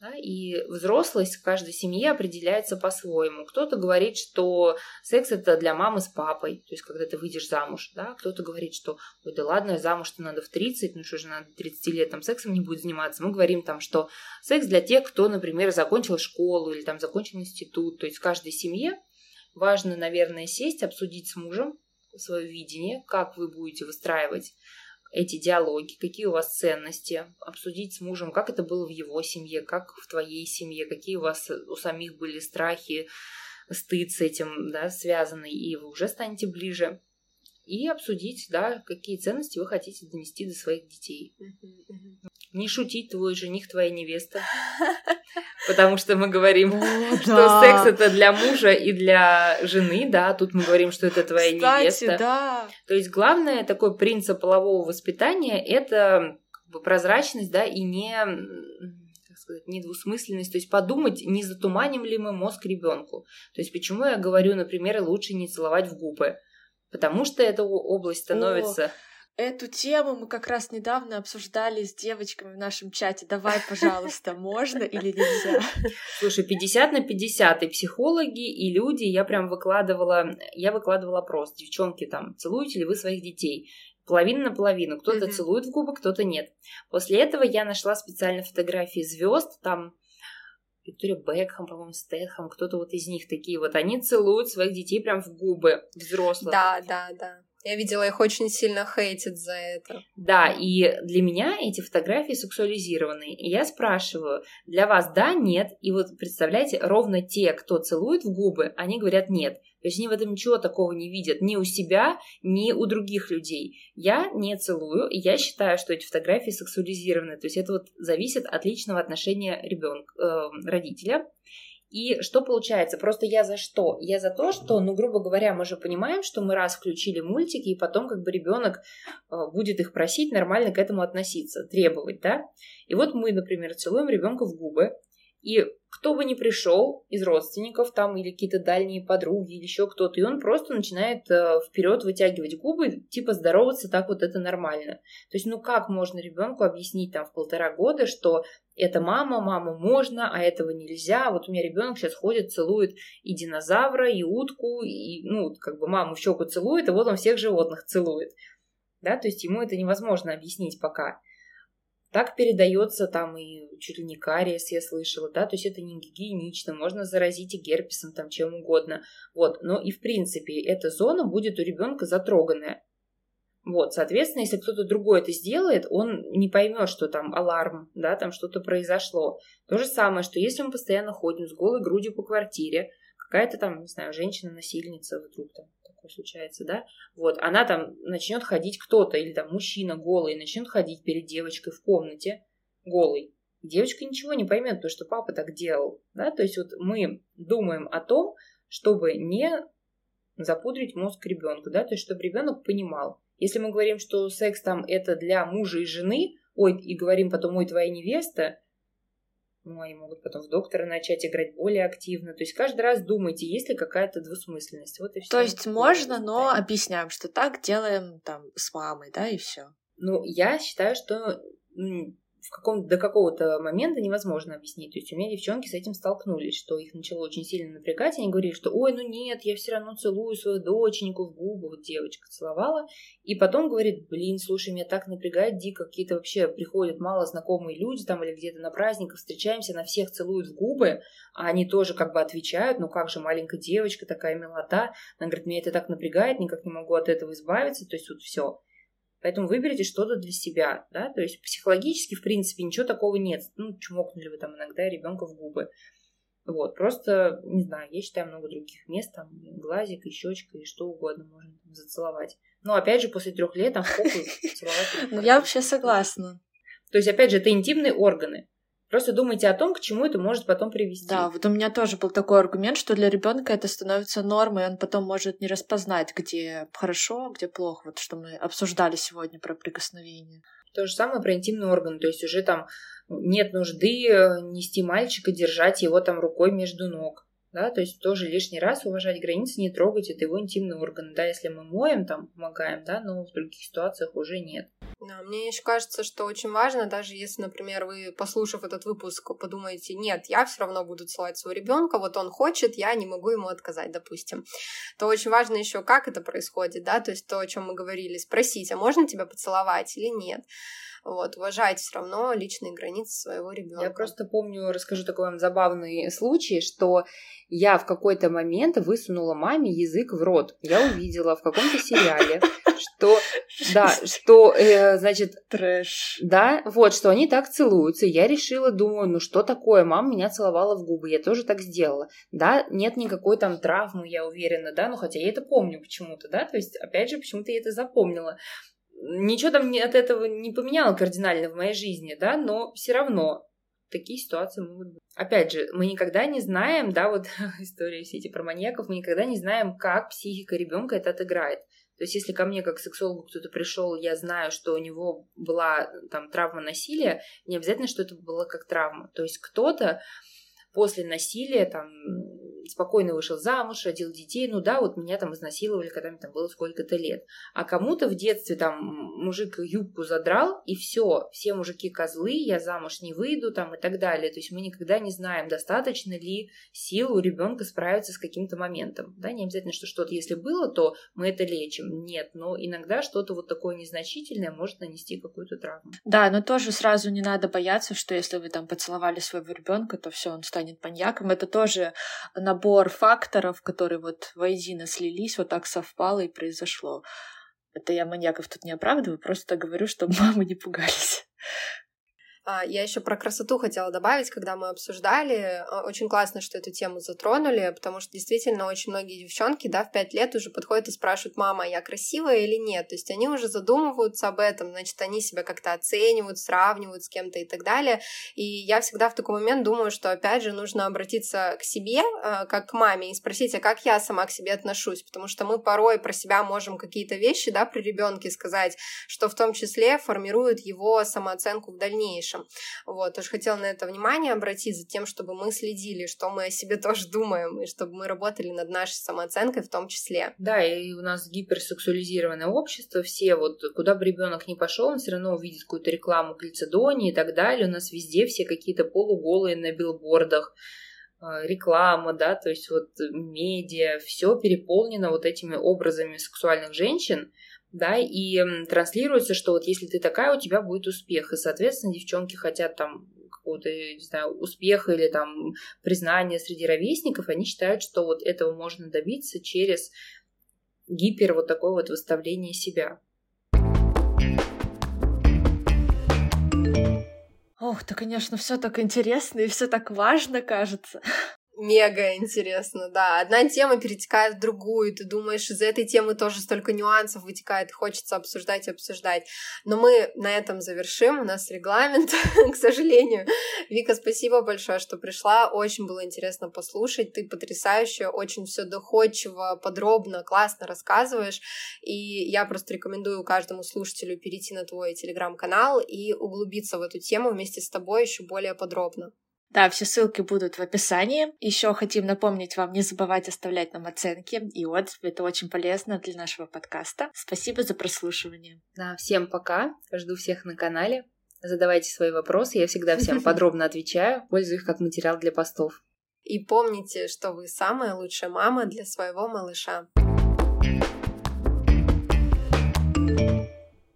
Да, и взрослость в каждой семье определяется по-своему. Кто-то говорит, что секс это для мамы с папой, то есть когда ты выйдешь замуж. Да? Кто-то говорит, что ой, да ладно, замуж-то надо в 30, ну что же надо 30 лет там сексом не будет заниматься. Мы говорим там, что секс для тех, кто, например, закончил школу или там закончил институт. То есть в каждой семье важно, наверное, сесть, обсудить с мужем свое видение, как вы будете выстраивать эти диалоги, какие у вас ценности, обсудить с мужем, как это было в его семье, как в твоей семье, какие у вас у самих были страхи, стыд с этим да, связанный, и вы уже станете ближе. И обсудить, да, какие ценности вы хотите донести до своих детей. Не шутить, твой жених, твоя невеста. Потому что мы говорим, что секс это для мужа и для жены, да, тут мы говорим, что это твоя невеста. То есть главное такой принцип полового воспитания это прозрачность, да, и не сказать, недвусмысленность, то есть подумать, не затуманим ли мы мозг ребенку. То есть почему я говорю, например, лучше не целовать в губы, потому что эта область становится... О Эту тему мы как раз недавно обсуждали с девочками в нашем чате. Давай, пожалуйста, можно или нельзя? Слушай, 50 на 50, и психологи, и люди, я прям выкладывала, я выкладывала опрос. Девчонки там, целуете ли вы своих детей? Половина на половину. Кто-то mm-hmm. целует в губы, кто-то нет. После этого я нашла специально фотографии звезд, там Виктория Бекхэм, по-моему, Стэтхэм, кто-то вот из них такие вот, они целуют своих детей прям в губы взрослых. Да, да, да. Я видела, их очень сильно хейтят за это. Да, и для меня эти фотографии сексуализированы. И я спрашиваю, для вас да, нет? И вот представляете, ровно те, кто целует в губы, они говорят нет. То есть они в этом ничего такого не видят ни у себя, ни у других людей. Я не целую, и я считаю, что эти фотографии сексуализированы. То есть это вот зависит от личного отношения ребенка, э, родителя. И что получается? Просто я за что? Я за то, что, ну, грубо говоря, мы же понимаем, что мы раз включили мультики, и потом как бы ребенок э, будет их просить нормально к этому относиться, требовать, да? И вот мы, например, целуем ребенка в губы, и кто бы ни пришел из родственников там или какие-то дальние подруги или еще кто-то, и он просто начинает э, вперед вытягивать губы, типа здороваться так вот это нормально. То есть, ну как можно ребенку объяснить там в полтора года, что это мама, маму можно, а этого нельзя. Вот у меня ребенок сейчас ходит, целует и динозавра, и утку, и, ну, как бы маму в щеку целует, и вот он всех животных целует. Да, то есть ему это невозможно объяснить пока. Так передается там и чуть ли не кариес, я слышала, да, то есть это не гигиенично, можно заразить и герпесом, там, чем угодно. Вот, но и в принципе эта зона будет у ребенка затроганная. Вот, соответственно, если кто-то другой это сделает, он не поймет, что там аларм, да, там что-то произошло. То же самое, что если мы постоянно ходим с голой грудью по квартире, какая-то там, не знаю, женщина-насильница вдруг там такое случается, да, вот, она там начнет ходить кто-то, или там мужчина голый начнет ходить перед девочкой в комнате голый, девочка ничего не поймет, потому что папа так делал, да, то есть вот мы думаем о том, чтобы не запудрить мозг ребенку, да, то есть чтобы ребенок понимал, если мы говорим, что секс там это для мужа и жены, ой, и говорим потом, ой, твоя невеста, ну, они могут потом в доктора начать играть более активно. То есть каждый раз думайте, есть ли какая-то двусмысленность. Вот и все. То есть можно, но объясняем, что так делаем там с мамой, да, и все. Ну, я считаю, что в каком до какого-то момента невозможно объяснить. То есть у меня девчонки с этим столкнулись, что их начало очень сильно напрягать. Они говорили, что ой, ну нет, я все равно целую свою доченьку в губы. Вот девочка целовала. И потом говорит, блин, слушай, меня так напрягает дико. Какие-то вообще приходят мало знакомые люди там или где-то на праздниках встречаемся, на всех целуют в губы, а они тоже как бы отвечают, ну как же маленькая девочка, такая милота. Она говорит, меня это так напрягает, никак не могу от этого избавиться. То есть вот все. Поэтому выберите что-то для себя, да, то есть психологически, в принципе, ничего такого нет. Ну, чмокнули вы там иногда ребенка в губы. Вот, просто, не знаю, я считаю много других мест, там, глазик и щечка, и что угодно можно там, зацеловать. Но, опять же, после трех лет там фокус целовать. Ну, я вообще согласна. То есть, опять же, это интимные органы. Просто думайте о том, к чему это может потом привести. Да, вот у меня тоже был такой аргумент, что для ребенка это становится нормой, он потом может не распознать, где хорошо, где плохо. Вот что мы обсуждали сегодня про прикосновение. То же самое про интимные органы. То есть уже там нет нужды э, нести мальчика, держать его там рукой между ног да, то есть тоже лишний раз уважать границы, не трогать это его интимный орган, да, если мы моем, там, помогаем, да, но в других ситуациях уже нет. Да, мне еще кажется, что очень важно, даже если, например, вы, послушав этот выпуск, подумаете, нет, я все равно буду целовать своего ребенка, вот он хочет, я не могу ему отказать, допустим, то очень важно еще, как это происходит, да, то есть то, о чем мы говорили, спросить, а можно тебя поцеловать или нет, вот, уважать все равно личные границы своего ребенка. Я просто помню, расскажу такой вам забавный случай, что я в какой-то момент высунула маме язык в рот. Я увидела в каком-то сериале, что, да, что, э, значит... Трэш. Да, вот, что они так целуются. Я решила, думаю, ну что такое, мама меня целовала в губы, я тоже так сделала. Да, нет никакой там травмы, я уверена, да, но хотя я это помню почему-то, да, то есть, опять же, почему-то я это запомнила ничего там от этого не поменяло кардинально в моей жизни, да, но все равно такие ситуации могут быть. Опять же, мы никогда не знаем, да, вот истории все эти про маньяков, мы никогда не знаем, как психика ребенка это отыграет. То есть, если ко мне как сексологу кто-то пришел, я знаю, что у него была там травма насилия, не обязательно, что это было как травма. То есть кто-то после насилия там спокойно вышел замуж, родил детей, ну да, вот меня там изнасиловали, когда мне там было сколько-то лет. А кому-то в детстве там мужик юбку задрал, и все, все мужики козлы, я замуж не выйду там и так далее. То есть мы никогда не знаем, достаточно ли сил у ребенка справиться с каким-то моментом. Да, не обязательно, что что-то, если было, то мы это лечим. Нет, но иногда что-то вот такое незначительное может нанести какую-то травму. Да, но тоже сразу не надо бояться, что если вы там поцеловали своего ребенка, то все, он станет маньяком. Это тоже набор факторов, которые вот воедино слились, вот так совпало и произошло. Это я маньяков тут не оправдываю, просто говорю, чтобы мамы не пугались. А, я еще про красоту хотела добавить, когда мы обсуждали. А, очень классно, что эту тему затронули, потому что действительно очень многие девчонки, да, в пять лет уже подходят и спрашивают, мама, я красивая или нет? То есть они уже задумываются об этом, значит, они себя как-то оценивают, сравнивают с кем-то и так далее. И я всегда в такой момент думаю, что, опять же, нужно обратиться к себе, а, как к маме, и спросить, а как я сама к себе отношусь? Потому что мы порой про себя можем какие-то вещи, да, при ребенке сказать, что в том числе формирует его самооценку в дальнейшем дальнейшем. Вот, тоже хотела на это внимание обратить за тем, чтобы мы следили, что мы о себе тоже думаем, и чтобы мы работали над нашей самооценкой в том числе. Да, и у нас гиперсексуализированное общество, все вот, куда бы ребенок ни пошел, он все равно увидит какую-то рекламу глицидони и так далее. У нас везде все какие-то полуголые на билбордах э, реклама, да, то есть вот медиа, все переполнено вот этими образами сексуальных женщин, да, и транслируется, что вот если ты такая, у тебя будет успех, и, соответственно, девчонки хотят там какого-то, не знаю, успеха или там признания среди ровесников, они считают, что вот этого можно добиться через гипер вот такое вот выставление себя. Ох, да, конечно, все так интересно и все так важно, кажется. Мега интересно, да. Одна тема перетекает в другую, ты думаешь, из этой темы тоже столько нюансов вытекает, хочется обсуждать и обсуждать. Но мы на этом завершим, у нас регламент, к сожалению. Вика, спасибо большое, что пришла, очень было интересно послушать, ты потрясающая, очень все доходчиво, подробно, классно рассказываешь, и я просто рекомендую каждому слушателю перейти на твой телеграм-канал и углубиться в эту тему вместе с тобой еще более подробно. Да, все ссылки будут в описании. Еще хотим напомнить вам не забывать оставлять нам оценки и отзывы. Это очень полезно для нашего подкаста. Спасибо за прослушивание. Да, всем пока. Жду всех на канале. Задавайте свои вопросы. Я всегда всем подробно отвечаю. Пользую их как материал для постов. И помните, что вы самая лучшая мама для своего малыша.